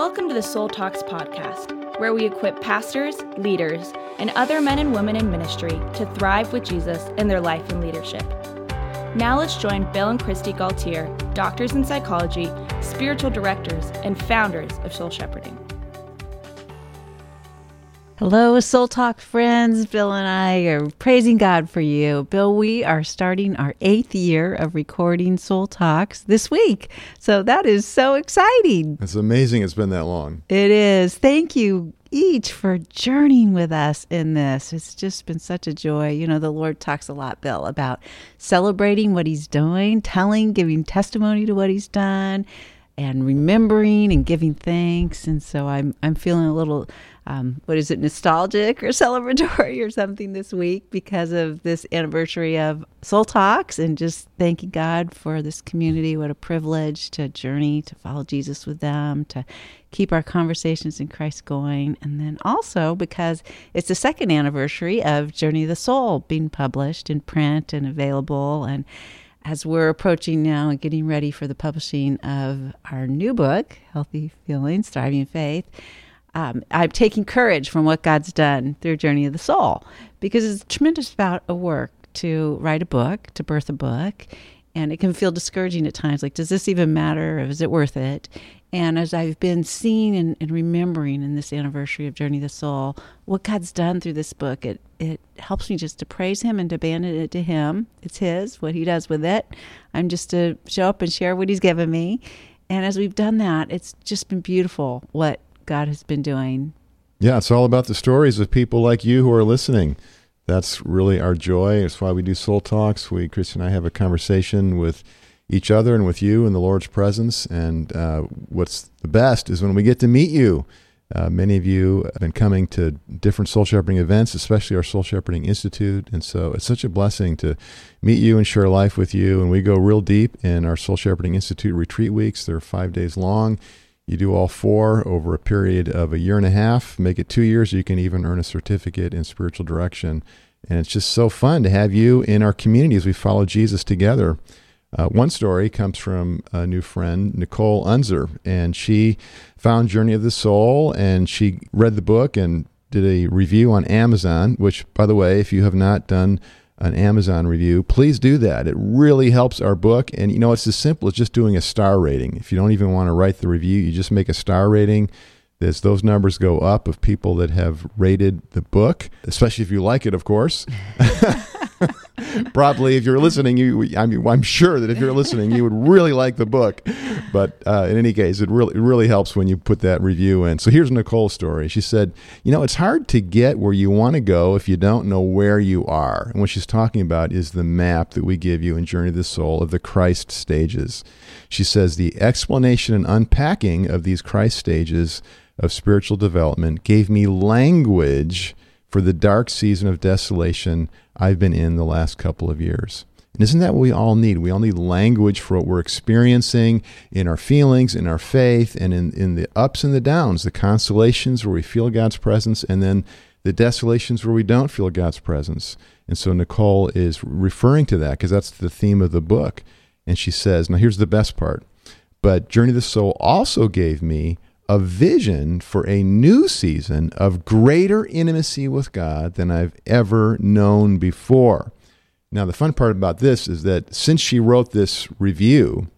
Welcome to the Soul Talks podcast, where we equip pastors, leaders, and other men and women in ministry to thrive with Jesus in their life and leadership. Now let's join Bill and Kristi Gaultiere, doctors in psychology, spiritual directors, and founders of Soul Shepherding. Hello, Soul Talk friends. Bill and I are praising God for you. Bill, we are starting our eighth year of recording Soul Talks this week. So that is so exciting. It's amazing it's been that long. It is. Thank you each for journeying with us in this. It's just been such a joy. You know, the Lord talks a lot, Bill, about celebrating what He's doing, telling, giving testimony to what He's done and remembering and giving thanks. And so I'm I'm feeling a little um, what is it, nostalgic or celebratory or something this week because of this anniversary of Soul Talks and just thanking God for this community. What a privilege to journey, to follow Jesus with them, to keep our conversations in Christ going. And then also because it's the second anniversary of Journey of the Soul being published in print and available. And as we're approaching now and getting ready for the publishing of our new book, Healthy Feelings, Thriving Faith, um, I'm taking courage from what God's done through Journey of the Soul because it's a tremendous amount of work to write a book, to birth a book, and it can feel discouraging at times. Like, does this even matter? Or is it worth it? And as I've been seeing and, and, remembering in this anniversary of Journey of the Soul, what God's done through this book, it it helps me just to praise Him and to abandon it to Him. It's His, what He does with it. I'm just to show up and share what He's given me. And as we've done that, it's just been beautiful what God has been doing. Yeah, it's all about the stories of people like you who are listening. That's really our joy. It's why we do Soul Talks. We, Kristi and I, have a conversation with each other and with you in the Lord's presence. And uh, what's the best is when we get to meet you. Uh, many of you have been coming to different soul shepherding events, especially our Soul Shepherding Institute. And so it's such a blessing to meet you and share life with you. And we go real deep in our Soul Shepherding Institute retreat weeks. They're five days long. You do all four over a period of a year and a half, make it two years. You can even earn a certificate in spiritual direction. And it's just so fun to have you in our community as we follow Jesus together. Uh, one story comes from a new friend, Nicole Unzer, and she found Journey of the Soul and she read the book and did a review on Amazon, which, by the way, if you have not done an Amazon review, please do that. It really helps our book. And you know, it's as simple as just doing a star rating. If you don't even want to write the review, you just make a star rating. As those numbers go up of people that have rated the book, especially if you like it, of course. probably if you're listening, you I mean I'm sure that if you're listening, you would really like the book. But uh, in any case, it really it really helps when you put that review in. So here's Nicole's story. She said, you know, it's hard to get where you want to go if you don't know where you are. And what she's talking about is the map that we give you in Journey of the Soul of the Christ stages. She says the explanation and unpacking of these Christ stages of spiritual development gave me language for the dark season of desolation I've been in the last couple of years. And isn't that what we all need? We all need language for what we're experiencing in our feelings, in our faith, and in, in the ups and the downs, the consolations where we feel God's presence, and then the desolations where we don't feel God's presence. And so Nicole is referring to that because that's the theme of the book. And she says, Now here's the best part. But Journey of the Soul also gave me a vision for a new season of greater intimacy with God than I've ever known before. Now, the fun part about this is that since she wrote this review,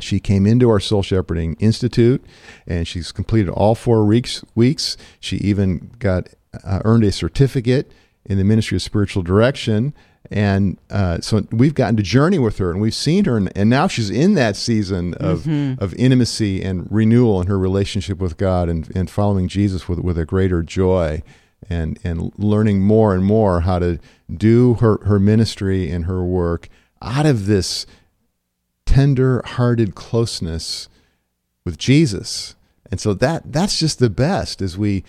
she came into our Soul Shepherding Institute and she's completed all four weeks. weeks. She even got uh, earned a certificate in the Ministry of Spiritual Direction and uh, so we've gotten to journey with her and we've seen her and, and now she's in that season of, mm-hmm. of intimacy and renewal in her relationship with god and, and following jesus with, with a greater joy and, and learning more and more how to do her, her ministry and her work out of this tender hearted closeness with jesus and so that that's just the best as we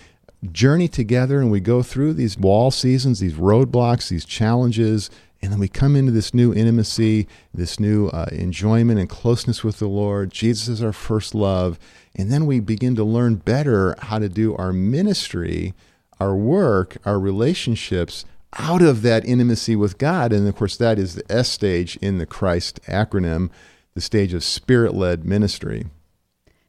journey together and we go through these wall seasons, these roadblocks, these challenges, and then we come into this new intimacy, this new uh, enjoyment and closeness with the Lord. Jesus is our first love. And then we begin to learn better how to do our ministry, our work, our relationships out of that intimacy with God. And of course, that is the S stage in the Christ acronym, the stage of spirit led ministry.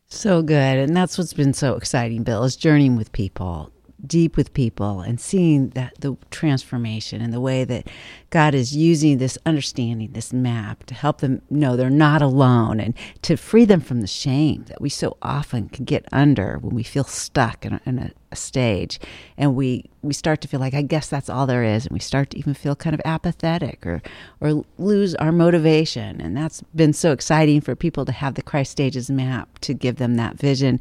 So good. And that's what's been so exciting, Bill, is journeying with people, deep with people and seeing that the transformation and the way that God is using this understanding, this map to help them know they're not alone and to free them from the shame that we so often can get under when we feel stuck in a, in a, stage. And we we start to feel like I guess that's all there is. And we start to even feel kind of apathetic or or lose our motivation. And that's been so exciting for people to have the Christ stages map to give them that vision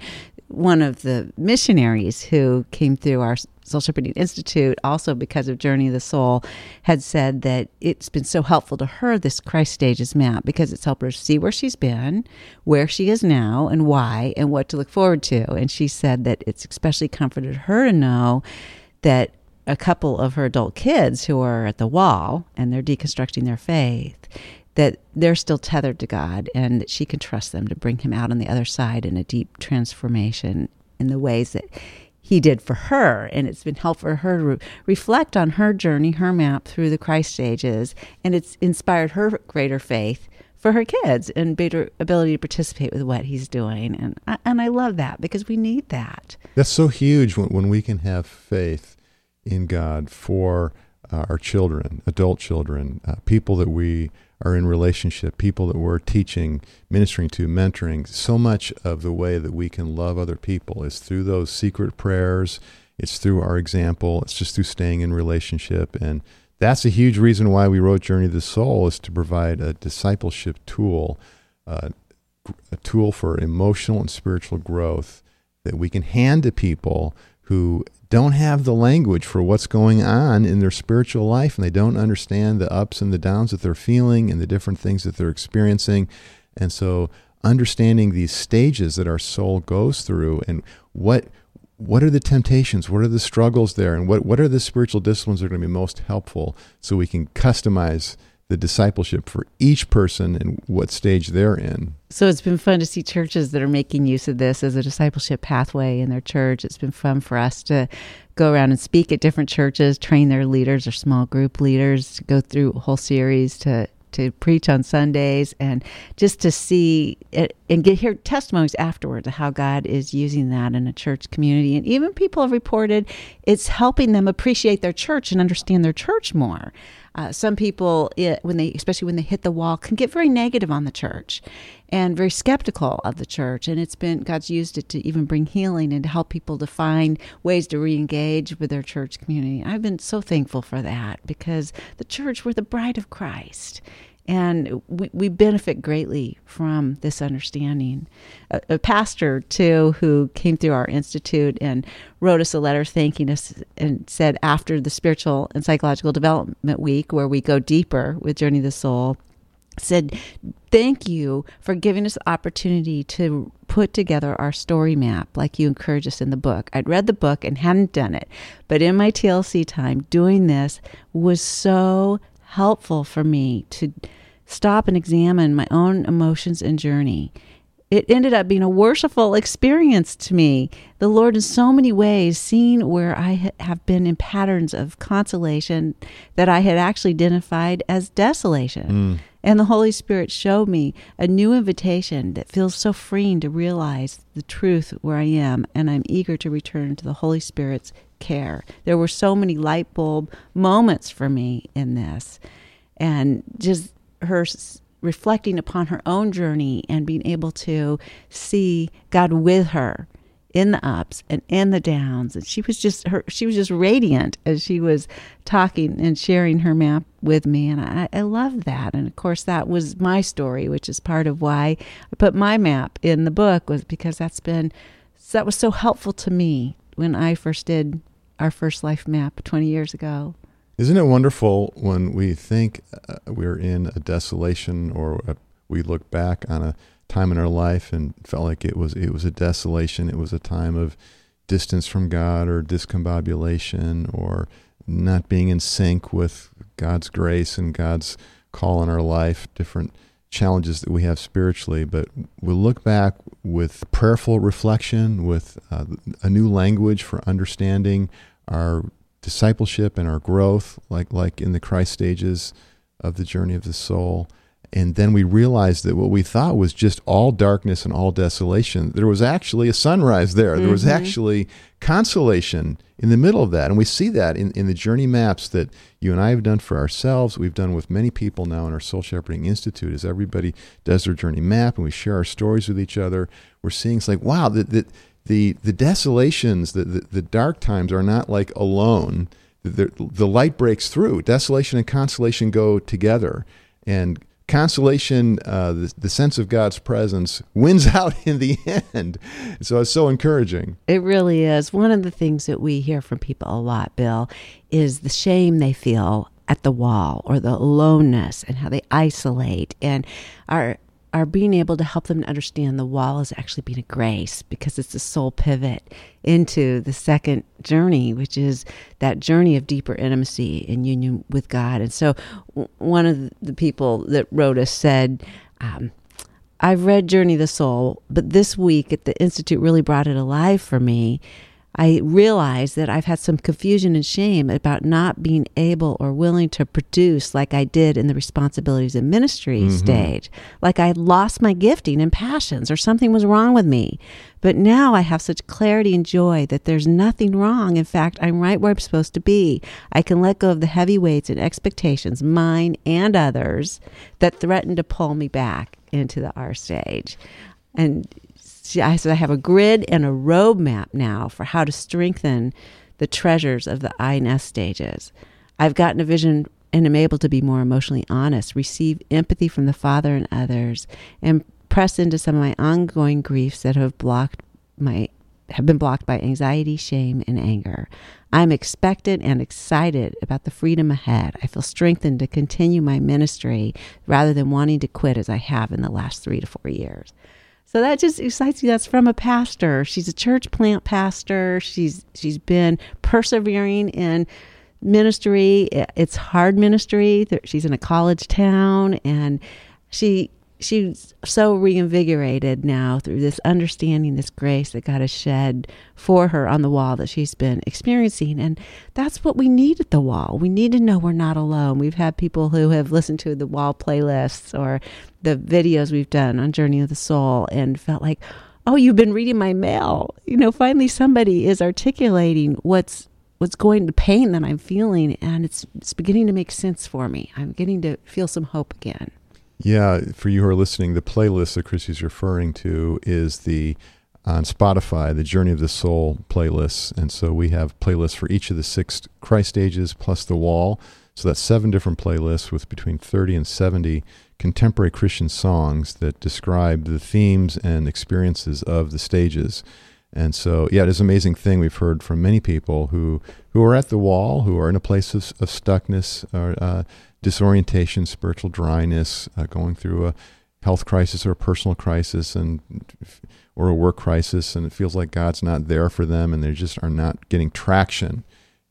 one of the missionaries who came through our Soul Shepherding Institute, also because of Journey of the Soul, had said that it's been so helpful to her, this Christ Stages map, because it's helped her see where she's been, where she is now, and why, and what to look forward to. And she said that it's especially comforted her to know that a couple of her adult kids who are at the wall and they're deconstructing their faith that they're still tethered to God and that she can trust them to bring him out on the other side in a deep transformation in the ways that he did for her. And it's been helpful for her to re- reflect on her journey, her map through the Christ stages. And it's inspired her greater faith for her kids and better ability to participate with what he's doing. And I, and I love that because we need that. That's so huge when, when we can have faith in God for uh, our children, adult children, uh, people that we are in relationship, people that we're teaching, ministering to, mentoring. So much of the way that we can love other people is through those secret prayers. It's through our example. It's just through staying in relationship. And that's a huge reason why we wrote Journey of the Soul is to provide a discipleship tool, uh, a tool for emotional and spiritual growth that we can hand to people who don't have the language for what's going on in their spiritual life and they don't understand the ups and the downs that they're feeling and the different things that they're experiencing. And so understanding these stages that our soul goes through and what what are the temptations? What are the struggles there? And what, what are the spiritual disciplines that are going to be most helpful so we can customize the discipleship for each person and what stage they're in. So it's been fun to see churches that are making use of this as a discipleship pathway in their church. It's been fun for us to go around and speak at different churches, train their leaders or small group leaders, go through a whole series to to preach on Sundays and just to see it and get hear testimonies afterwards of how God is using that in a church community. And even people have reported it's helping them appreciate their church and understand their church more. Uh, some people, it, when they, especially when they hit the wall, can get very negative on the church and very skeptical of the church. And it's been God's used it to even bring healing and to help people to find ways to re-engage with their church community. I've been so thankful for that because the church, we're the bride of Christ, and we, we benefit greatly from this understanding. A, a, pastor, too, who came through our institute and wrote us a letter thanking us and said after the spiritual and psychological development week, where we go deeper with Journey of the Soul, said, Thank you for giving us the opportunity to put together our story map like you encourage us in the book. I'd read the book and hadn't done it, but in my TLC time, doing this was so helpful for me to stop and examine my own emotions and journey. It ended up being a worshipful experience to me. The Lord, in so many ways, seeing where I have been in patterns of consolation that I had actually identified as desolation. Mm. And the Holy Spirit showed me a new invitation that feels so freeing to realize the truth where I am, and I'm eager to return to the Holy Spirit's care. There were so many light bulb moments for me in this. And just her reflecting upon her own journey and being able to see God with her in the ups and in the downs and she was just her she was just radiant as she was talking and sharing her map with me and I, I love that and of course that was my story which is part of why I put my map in the book was because that's been that was so helpful to me when I first did our first life map 20 years ago. Isn't it wonderful when we think uh, we're in a desolation or a, we look back on a time in our life and felt like it was it was a desolation, it was a time of distance from God or discombobulation or not being in sync with God's grace and God's call in our life, different challenges that we have spiritually, but we'll look back with prayerful reflection, with uh, a new language for understanding our discipleship and our growth, like like in the Christ stages of the journey of the soul, and then we realized that what we thought was just all darkness and all desolation, there was actually a sunrise there. Mm-hmm. There was mm-hmm. actually consolation in the middle of that. And we see that in, in the journey maps that you and I have done for ourselves. We've done with many people now in our Soul Shepherding Institute as everybody does their journey map and we share our stories with each other. We're seeing it's like, wow, that, the, the, the desolations, the, the, the dark times are not like alone. The, the light breaks through. Desolation and consolation go together. And consolation, uh, the, the sense of God's presence wins out in the end. So it's so encouraging. It really is. One of the things that we hear from people a lot, Bill, is the shame they feel at the wall or the aloneness and how they isolate and our are being able to help them understand the wall is actually being a grace because it's the soul pivot into the second journey, which is that journey of deeper intimacy in union with God. And so, one of the people that wrote us said, um, I've read Journey of the Soul, but this week at the Institute really brought it alive for me I realize that I've had some confusion and shame about not being able or willing to produce like I did in the responsibilities of ministry mm-hmm. stage. Like I lost my gifting and passions or something was wrong with me. But now I have such clarity and joy that there's nothing wrong. In fact, I'm right where I'm supposed to be. I can let go of the heavy weights and expectations, mine and others, that threaten to pull me back into the R stage. And I, so I have a grid and a roadmap now for how to strengthen the treasures of the I and stages. I've gotten a vision and am able to be more emotionally honest, receive empathy from the Father and others, and press into some of my ongoing griefs that have blocked my have been blocked by anxiety, shame, and anger. I'm expectant and excited about the freedom ahead. I feel strengthened to continue my ministry rather than wanting to quit as I have in the last three to four years. So that just excites you. That's from a pastor. She's a church plant pastor. She's she's been persevering in ministry. It's hard ministry. She's in a college town, and she she's so reinvigorated now through this understanding, this grace that God has shed for her on the wall that she's been experiencing. And that's what we need at the wall. We need to know we're not alone. We've had people who have listened to the wall playlists or the videos we've done on Journey of the Soul and felt like, oh, you've been reading my mail. You know, finally somebody is articulating what's what's going to pain that I'm feeling and it's it's beginning to make sense for me. I'm getting to feel some hope again. Yeah, for you who are listening, the playlist that Kristi's referring to is the on Spotify, the Journey of the Soul playlists. And so we have playlists for each of the six Christ stages plus the wall. So that's seven different playlists with between 30 and 70 contemporary Christian songs that describe the themes and experiences of the stages. And so, yeah, it is an amazing thing. We've heard from many people who, who are at the wall, who are in a place of, of stuckness, or, uh, disorientation, spiritual dryness, uh, going through a health crisis or a personal crisis, and or a work crisis, and it feels like God's not there for them, and they just are not getting traction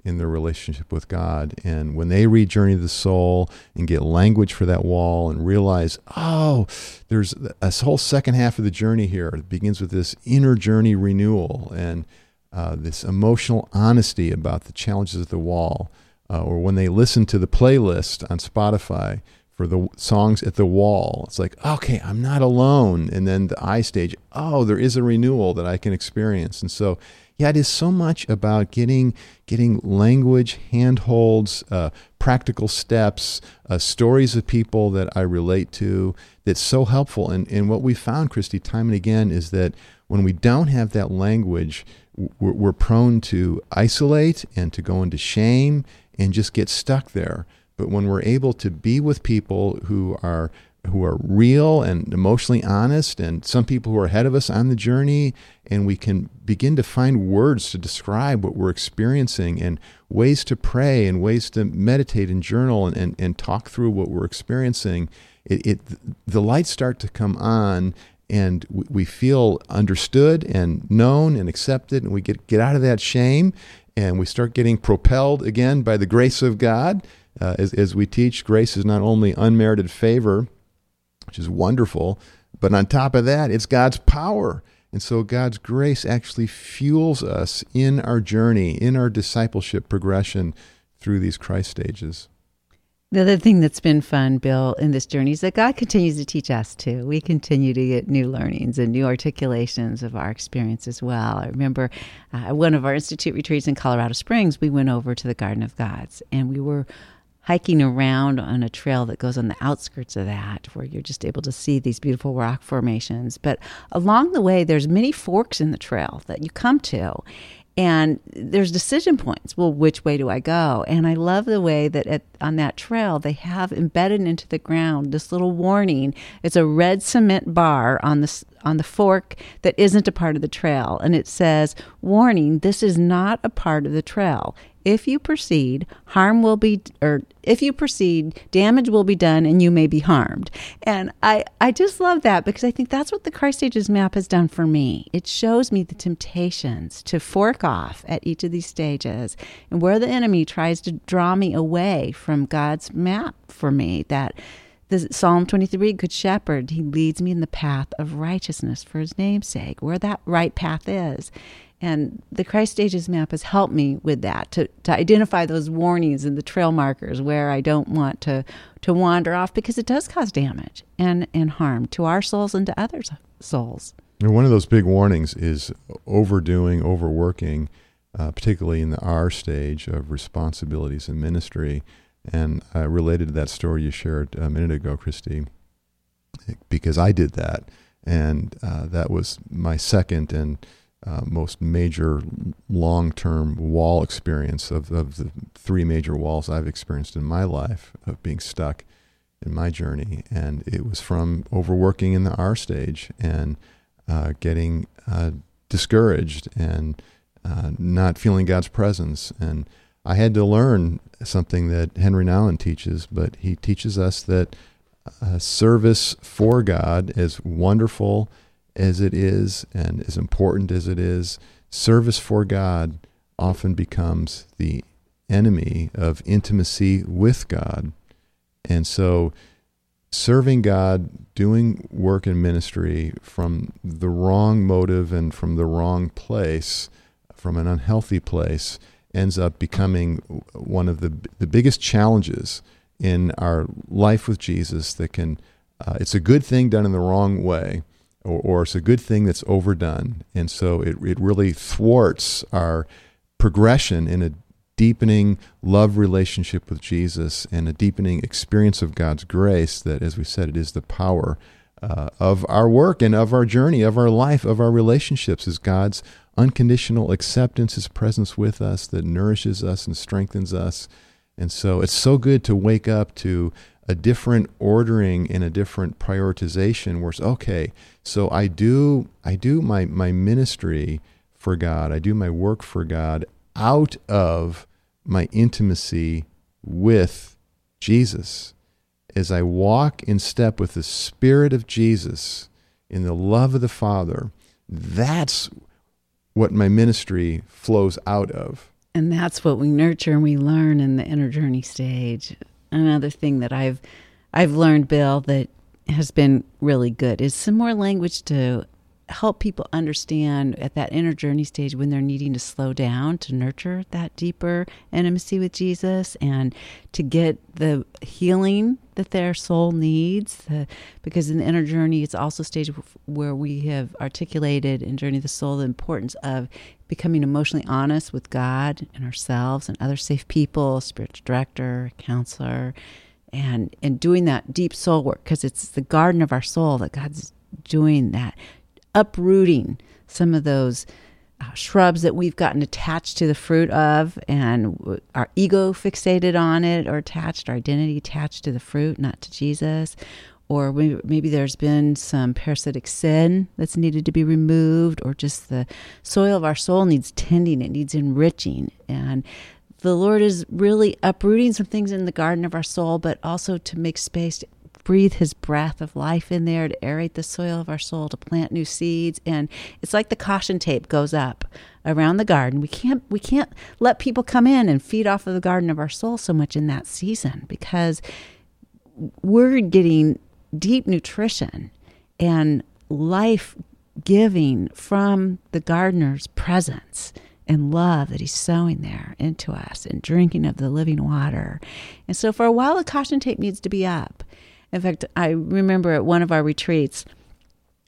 in their relationship with God. And when they read Journey of the Soul and get language for that wall and realize, oh, there's a whole second half of the journey here. It begins with this inner journey renewal and uh, this emotional honesty about the challenges of the wall uh, or when they listen to the playlist on Spotify for the songs at the wall, it's like, okay, I'm not alone. And then the I stage, oh, there is a renewal that I can experience. And so, yeah, it is so much about getting getting language, handholds, uh, practical steps, uh, stories of people that I relate to. That's so helpful. And and what we found, Kristi, time and again, is that when we don't have that language, we're, we're prone to isolate and to go into shame and just get stuck there. But when we're able to be with people who are who are real and emotionally honest and some people who are ahead of us on the journey and we can begin to find words to describe what we're experiencing and ways to pray and ways to meditate and journal and, and, and talk through what we're experiencing it, it the lights start to come on and we feel understood and known and accepted and we get get out of that shame and we start getting propelled again by the grace of God. Uh, as, as we teach, grace is not only unmerited favor, which is wonderful, but on top of that, it's God's power. And so God's grace actually fuels us in our journey, in our discipleship progression through these Christ stages. The other thing that's been fun, Bill, in this journey is that God continues to teach us too. We continue to get new learnings and new articulations of our experience as well. I remember uh, one of our Institute retreats in Colorado Springs, we went over to the Garden of Gods and we were hiking around on a trail that goes on the outskirts of that where you're just able to see these beautiful rock formations but along the way there's many forks in the trail that you come to and there's decision points. Well which way do i go? And i love the way that at, on that trail they have embedded into the ground this little warning. It's a red cement bar on the on the fork that isn't a part of the trail. And it says warning this is not a part of the trail if you proceed, harm will be, or if you proceed, damage will be done and you may be harmed. And I, I just love that because I think that's what the Christ Stages map has done for me. It shows me the temptations to fork off at each of these stages and where the enemy tries to draw me away from God's map for me. That the Psalm 23, Good Shepherd, he leads me in the path of righteousness for his name's sake, where that right path is. And the Christ Stages map has helped me with that to, to identify those warnings and the trail markers where I don't want to, to wander off because it does cause damage and, and harm to our souls and to others' souls. And one of those big warnings is overdoing, overworking, uh, particularly in the R stage of responsibilities in ministry. And uh, related to that story you shared a minute ago, Kristi, because I did that. And uh, that was my second and uh, most major long term wall experience of, of the three major walls I've experienced in my life of being stuck in my journey. And it was from overworking in the R stage and uh, getting uh, discouraged and uh, not feeling God's presence. And I had to learn something that Henry Nouwen teaches, but he teaches us that uh, service for God, is wonderful as it is and as important as it is, service for God often becomes the enemy of intimacy with God. And so, serving God, doing work in ministry from the wrong motive and from the wrong place, from an unhealthy place, ends up becoming one of the, the biggest challenges in our life with Jesus that can, uh, it's a good thing done in the wrong way or, or it's a good thing that's overdone. And so it, it really thwarts our progression in a deepening love relationship with Jesus and a deepening experience of God's grace that, as we said, it is the power uh, of our work and of our journey, of our life, of our relationships, is God's unconditional acceptance, His presence with us that nourishes us and strengthens us. And so it's so good to wake up to a different ordering and a different prioritization where it's okay so i do i do my my ministry for god. I do my work for god out of my intimacy with jesus. As i walk in step with the spirit of jesus in the love of the father that's what my ministry flows out of and that's what we nurture and we learn in the inner journey stage. Another thing that I've I've learned, Bill, that has been really good is some more language to help people understand at that inner journey stage when they're needing to slow down to nurture that deeper intimacy with Jesus and to get the healing that their soul needs. The, because in the inner journey, it's also a stage where we have articulated in Journey of the Soul the importance of becoming emotionally honest with God and ourselves and other safe people, spiritual director, counselor, and and doing that deep soul work because it's the garden of our soul that God's doing that uprooting some of those uh, shrubs that we've gotten attached to the fruit of and our ego fixated on it or attached our identity attached to the fruit not to jesus. Or maybe there's been some parasitic sin that's needed to be removed or just the soil of our soul needs tending it needs enriching. And the lord is really uprooting some things in the garden of our soul but also to make space breathe his breath of life in there to aerate the soil of our soul to plant new seeds and it's like the caution tape goes up around the garden we can't we can't let people come in and feed off of the garden of our soul so much in that season because we're getting deep nutrition and life giving from the gardener's presence and love that He's sowing there into us and drinking of the living water. And so for a while, the caution tape needs to be up. In fact, I remember at one of our retreats,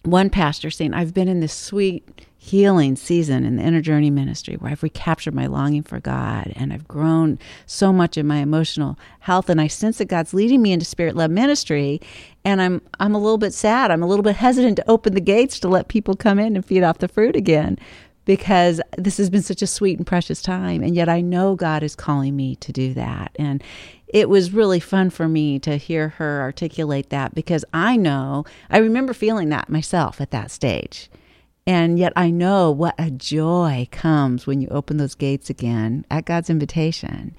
one pastor saying, I've been in this sweet healing season in the inner journey ministry where I've recaptured my longing for God and I've grown so much in my emotional health and I sense that God's leading me into spirit led ministry and I'm I'm a little bit sad. I'm a little bit hesitant to open the gates to let people come in and feed off the fruit again because this has been such a sweet and precious time and yet I know God is calling me to do that. And it was really fun for me to hear her articulate that because I know I remember feeling that myself at that stage. And yet I know what a joy comes when you open those gates again at God's invitation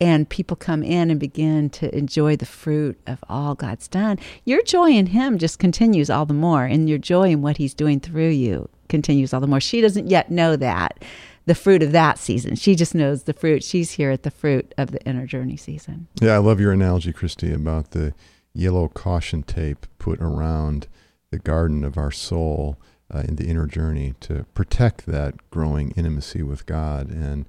and people come in and begin to enjoy the fruit of all God's done. Your joy in Him just continues all the more, and your joy in what He's doing through you continues all the more. She doesn't yet know that, the fruit of that season. She just knows the fruit. She's here at the fruit of the inner journey season. Yeah, I love your analogy, Kristi, about the yellow caution tape put around the garden of our soul uh, in the inner journey to protect that growing intimacy with God and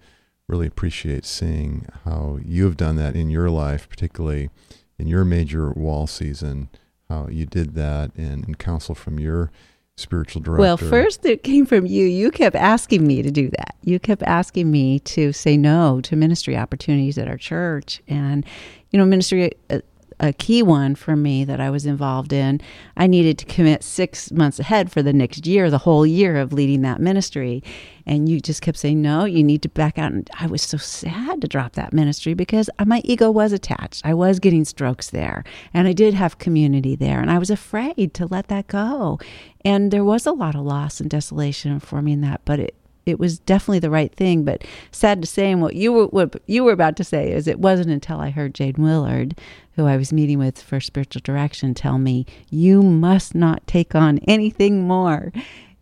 really appreciate seeing how you have done that in your life, particularly in your major wall season, how you did that and, and counsel from your spiritual director. Well, first it came from you. You kept asking me to do that. You kept asking me to say no to ministry opportunities at our church. And, you know, ministry uh, a key one for me that I was involved in. I needed to commit six months ahead for the next year, the whole year of leading that ministry. And you just kept saying, no, you need to back out. And I was so sad to drop that ministry because uh, my ego was attached. I was getting strokes there and I did have community there. And I was afraid to let that go. And there was a lot of loss and desolation for me in that, but it, it was definitely the right thing. But sad to say, and what you were what you were about to say is, it wasn't until I heard Jane Willard, who I was meeting with for spiritual direction, tell me, "You must not take on anything more."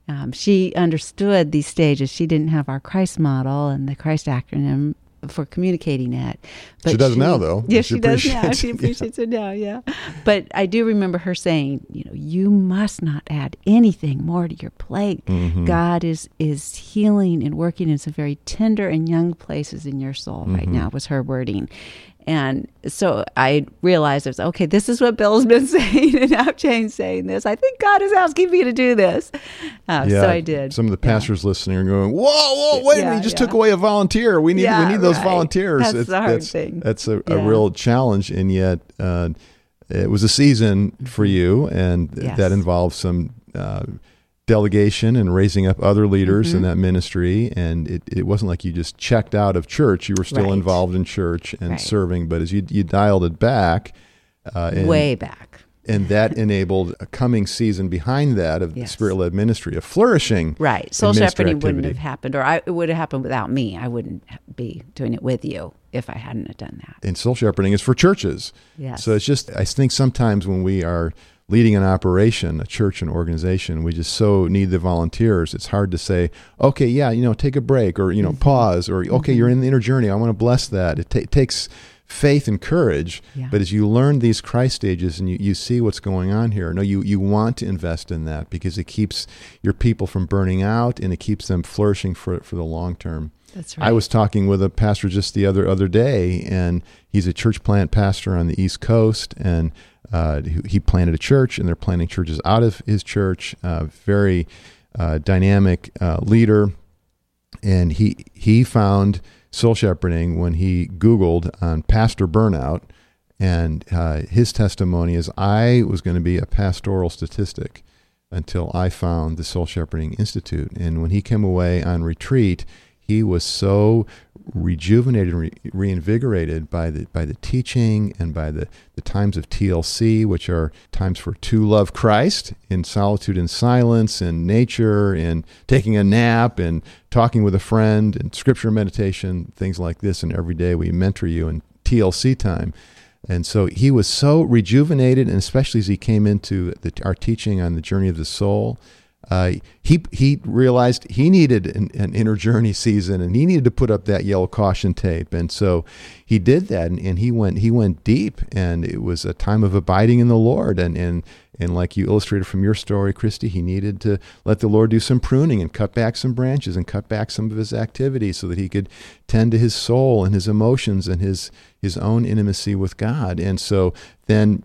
Um, she understood these stages. She didn't have our Christ model and the Christ acronym for communicating it. But she does she, now, though. Yes, she, she does now. She appreciates yeah. it now. Yeah, but I do remember her saying, you know, you must not add anything more to your plate. Mm-hmm. God is is healing and working in some very tender and young places in your soul mm-hmm. right now. Was her wording, and so I realized, was, okay, this is what Bill's been saying, and now Jane's saying this. I think God is asking me to do this. Uh, yeah, so I did. Some of the pastors yeah. listening are going, whoa, whoa, wait yeah, a minute, you just took away a volunteer. We need, we need those right. volunteers. That's it's, the hard that's, thing. That's a, a, real challenge, and yet uh, it was a season for you, and yes. that involved some uh, delegation and raising up other leaders mm-hmm. in that ministry. And it, it wasn't like you just checked out of church. You were still right. involved in church and right. serving, but as you, you dialed it back, uh, and, way back. And that enabled a coming season behind that of yes. spirit led ministry, a flourishing. Right. Soul shepherding wouldn't have happened, or I, it would have happened without me. I wouldn't be doing it with you if I hadn't have done that. And soul shepherding is for churches. Yes. So it's just, I think sometimes when we are leading an operation, a church, an organization, we just so need the volunteers. It's hard to say, okay, yeah, you know, take a break or, you know, mm-hmm. pause or, okay, you're in the inner journey. I want to bless that. It, it takes faith and courage. Yeah. But as you learn these Christ stages and you, you see what's going on here, no, you, you want to invest in that because it keeps your people from burning out and it keeps them flourishing for, for the long term. That's right. I was talking with a pastor just the other other day, and he's a church plant pastor on the East Coast, and uh, he planted a church, and they're planting churches out of his church. Uh, very uh, dynamic uh, leader, and he he found soul shepherding when he Googled on pastor burnout, and uh, his testimony is I was going to be a pastoral statistic until I found the Soul Shepherding Institute, and when he came away on retreat he was so rejuvenated and re- reinvigorated by the by the teaching and by the, the times of TLC, which are times for to love Christ in solitude and silence and nature and taking a nap and talking with a friend and scripture meditation, things like this. And every day we mentor you in TLC time. And so he was so rejuvenated, and especially as he came into the, our teaching on the journey of the soul, uh, he he realized he needed an, an, inner journey season, and he needed to put up that yellow caution tape, and so he did that, and, and he went he went deep, and it was a time of abiding in the Lord, and and and like you illustrated from your story, Kristi, he needed to let the Lord do some pruning and cut back some branches and cut back some of his activities so that he could tend to his soul and his emotions and his his own intimacy with God, and so then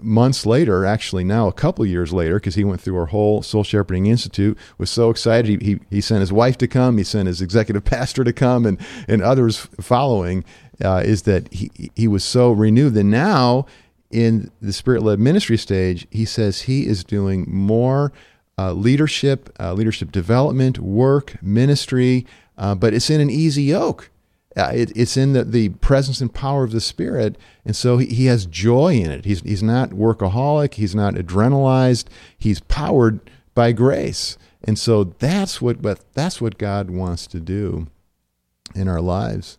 months later, actually now a couple years later, because he went through our whole Soul Shepherding Institute, was so excited. He, he, he, sent his wife to come, he sent his executive pastor to come, and, and others following, uh, is that he, he was so renewed that now in the spirit led ministry stage, he says he is doing more uh, leadership, uh, leadership development, work, ministry, uh, but it's in an easy yoke. Uh, it, it's in the, the presence and power of the Spirit, and so he, he has joy in it. He's, he's not workaholic, he's not adrenalized, he's powered by grace. And so that's what, that's what God wants to do in our lives.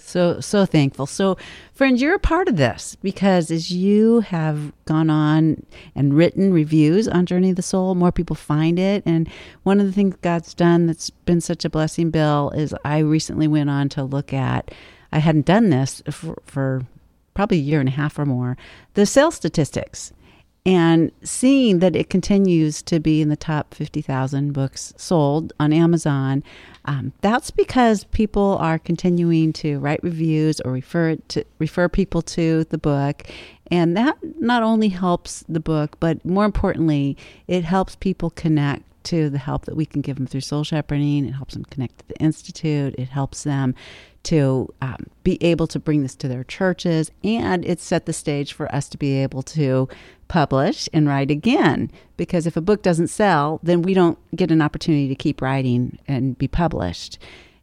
So, so thankful. So, friends, you're a part of this because as you have gone on and written reviews on Journey of the Soul, more people find it. And one of the things God's done that's been such a blessing, Bill, is I recently went on to look at, I hadn't done this for, for probably a year and a half or more, the sales statistics and seeing that it continues to be in the top 50,000 books sold on Amazon, um, that's because people are continuing to write reviews or refer to refer people to the book, and that not only helps the book, but more importantly, it helps people connect to the help that we can give them through soul shepherding. It helps them connect to the institute. It helps them to um, be able to bring this to their churches, and it set the stage for us to be able to publish and write again. Because if a book doesn't sell, then we don't get an opportunity to keep writing and be published.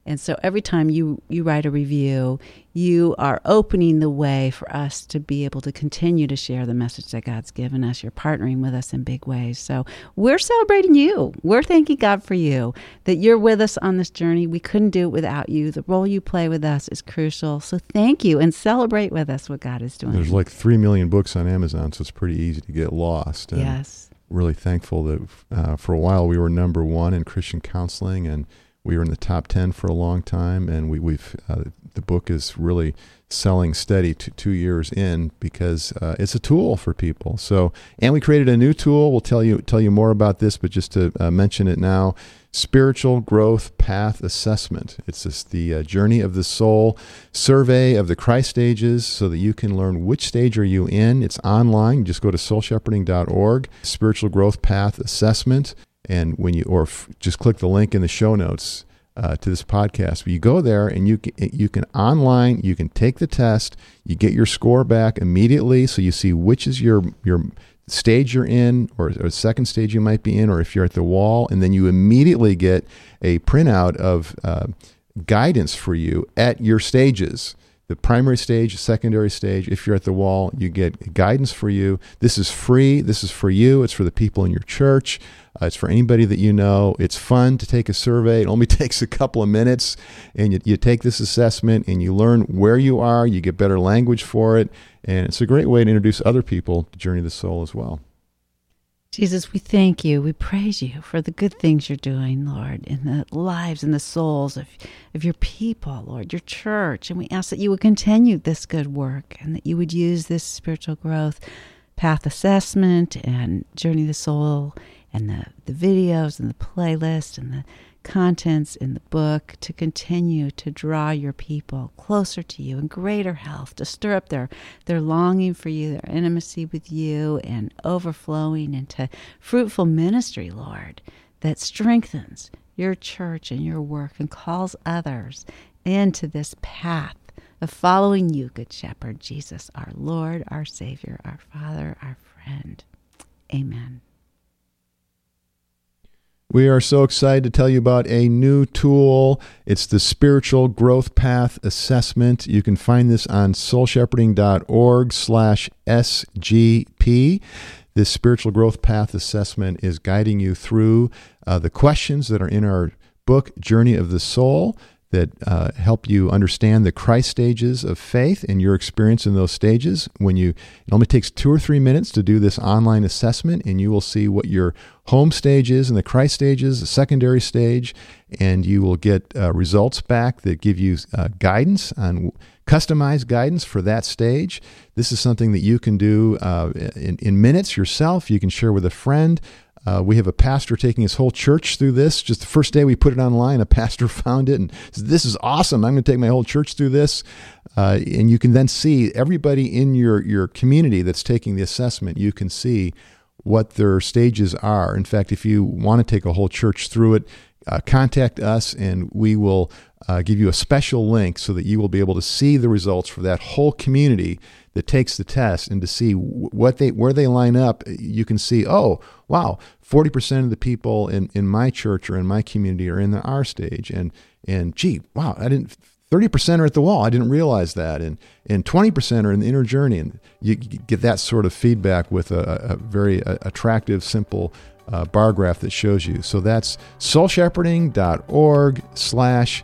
And so every time you, you write a review, you are opening the way for us to be able to continue to share the message that God's given us. You're partnering with us in big ways. So we're celebrating you. We're thanking God for you that you're with us on this journey. We couldn't do it without you. The role you play with us is crucial. So thank you and celebrate with us what God is doing. There's like 3 million books on Amazon, so it's pretty easy to get lost. And yes. Really thankful that uh, for a while we were number one in Christian counseling and we were in the top 10 for a long time and we, have uh, the book is really selling steady two years in because uh, it's a tool for people. So and we created a new tool. We'll tell you tell you more about this but just to uh, mention it now. Spiritual growth path assessment. It's just the uh, journey of the soul survey of the christ stages so that you can learn which stage are you in. It's online. Just go to soulshepherding.org spiritual growth path assessment and when you or f- just click the link in the show notes uh, to this podcast, but you go there and you can, you can online you can take the test, you get your score back immediately, so you see which is your your stage you're in or, or second stage you might be in, or if you're at the wall, and then you immediately get a printout of uh, guidance for you at your stages the primary stage, secondary stage. If you're at the wall, you get guidance for you. This is free. This is for you. It's for the people in your church. Uh, it's for anybody that you know. It's fun to take a survey. It only takes a couple of minutes, and you, you take this assessment and you learn where you are. You get better language for it, and it's a great way to introduce other people to Journey of the Soul as well. Jesus, we thank you. We praise you for the good things you're doing, Lord, in the lives and the souls of, of your people, Lord, your church. And we ask that you would continue this good work and that you would use this spiritual growth path assessment and journey the soul and the, the videos and the playlist and the contents in the book to continue to draw your people closer to you in greater health, to stir up their, their longing for you, their intimacy with you, and overflowing into fruitful ministry, Lord, that strengthens your church and your work and calls others into this path of following you, Good Shepherd, Jesus, our Lord, our Savior, our Father, our friend. Amen. We are so excited to tell you about a new tool. It's the Spiritual Growth Path Assessment. You can find this on soulshepherding.org slash SGP. This Spiritual Growth Path Assessment is guiding you through uh, the questions that are in our book, Journey of the Soul that uh, help you understand the Christ stages of faith and your experience in those stages. When you, it only takes two or three minutes to do this online assessment, and you will see what your home stage is and the Christ stages, the secondary stage, and you will get uh, results back that give you uh, guidance on customized guidance for that stage. This is something that you can do uh, in, in minutes yourself. You can share with a friend. Uh, we have a pastor taking his whole church through this. Just the first day we put it online, a pastor found it and said, This is awesome. I'm going to take my whole church through this. Uh, and you can then see everybody in your, your community that's taking the assessment, you can see what their stages are. In fact, if you want to take a whole church through it, uh, contact us and we will uh, give you a special link so that you will be able to see the results for that whole community that takes the test and to see what they where they line up. You can see oh wow 40% of the people in, in my church or in my community are in the R stage. And and gee wow I didn't 30% are at the wall. I didn't realize that. And and 20% are in the inner journey. And you get that sort of feedback with a, a very attractive simple uh, bar graph that shows you. So that's soulshepherding.org slash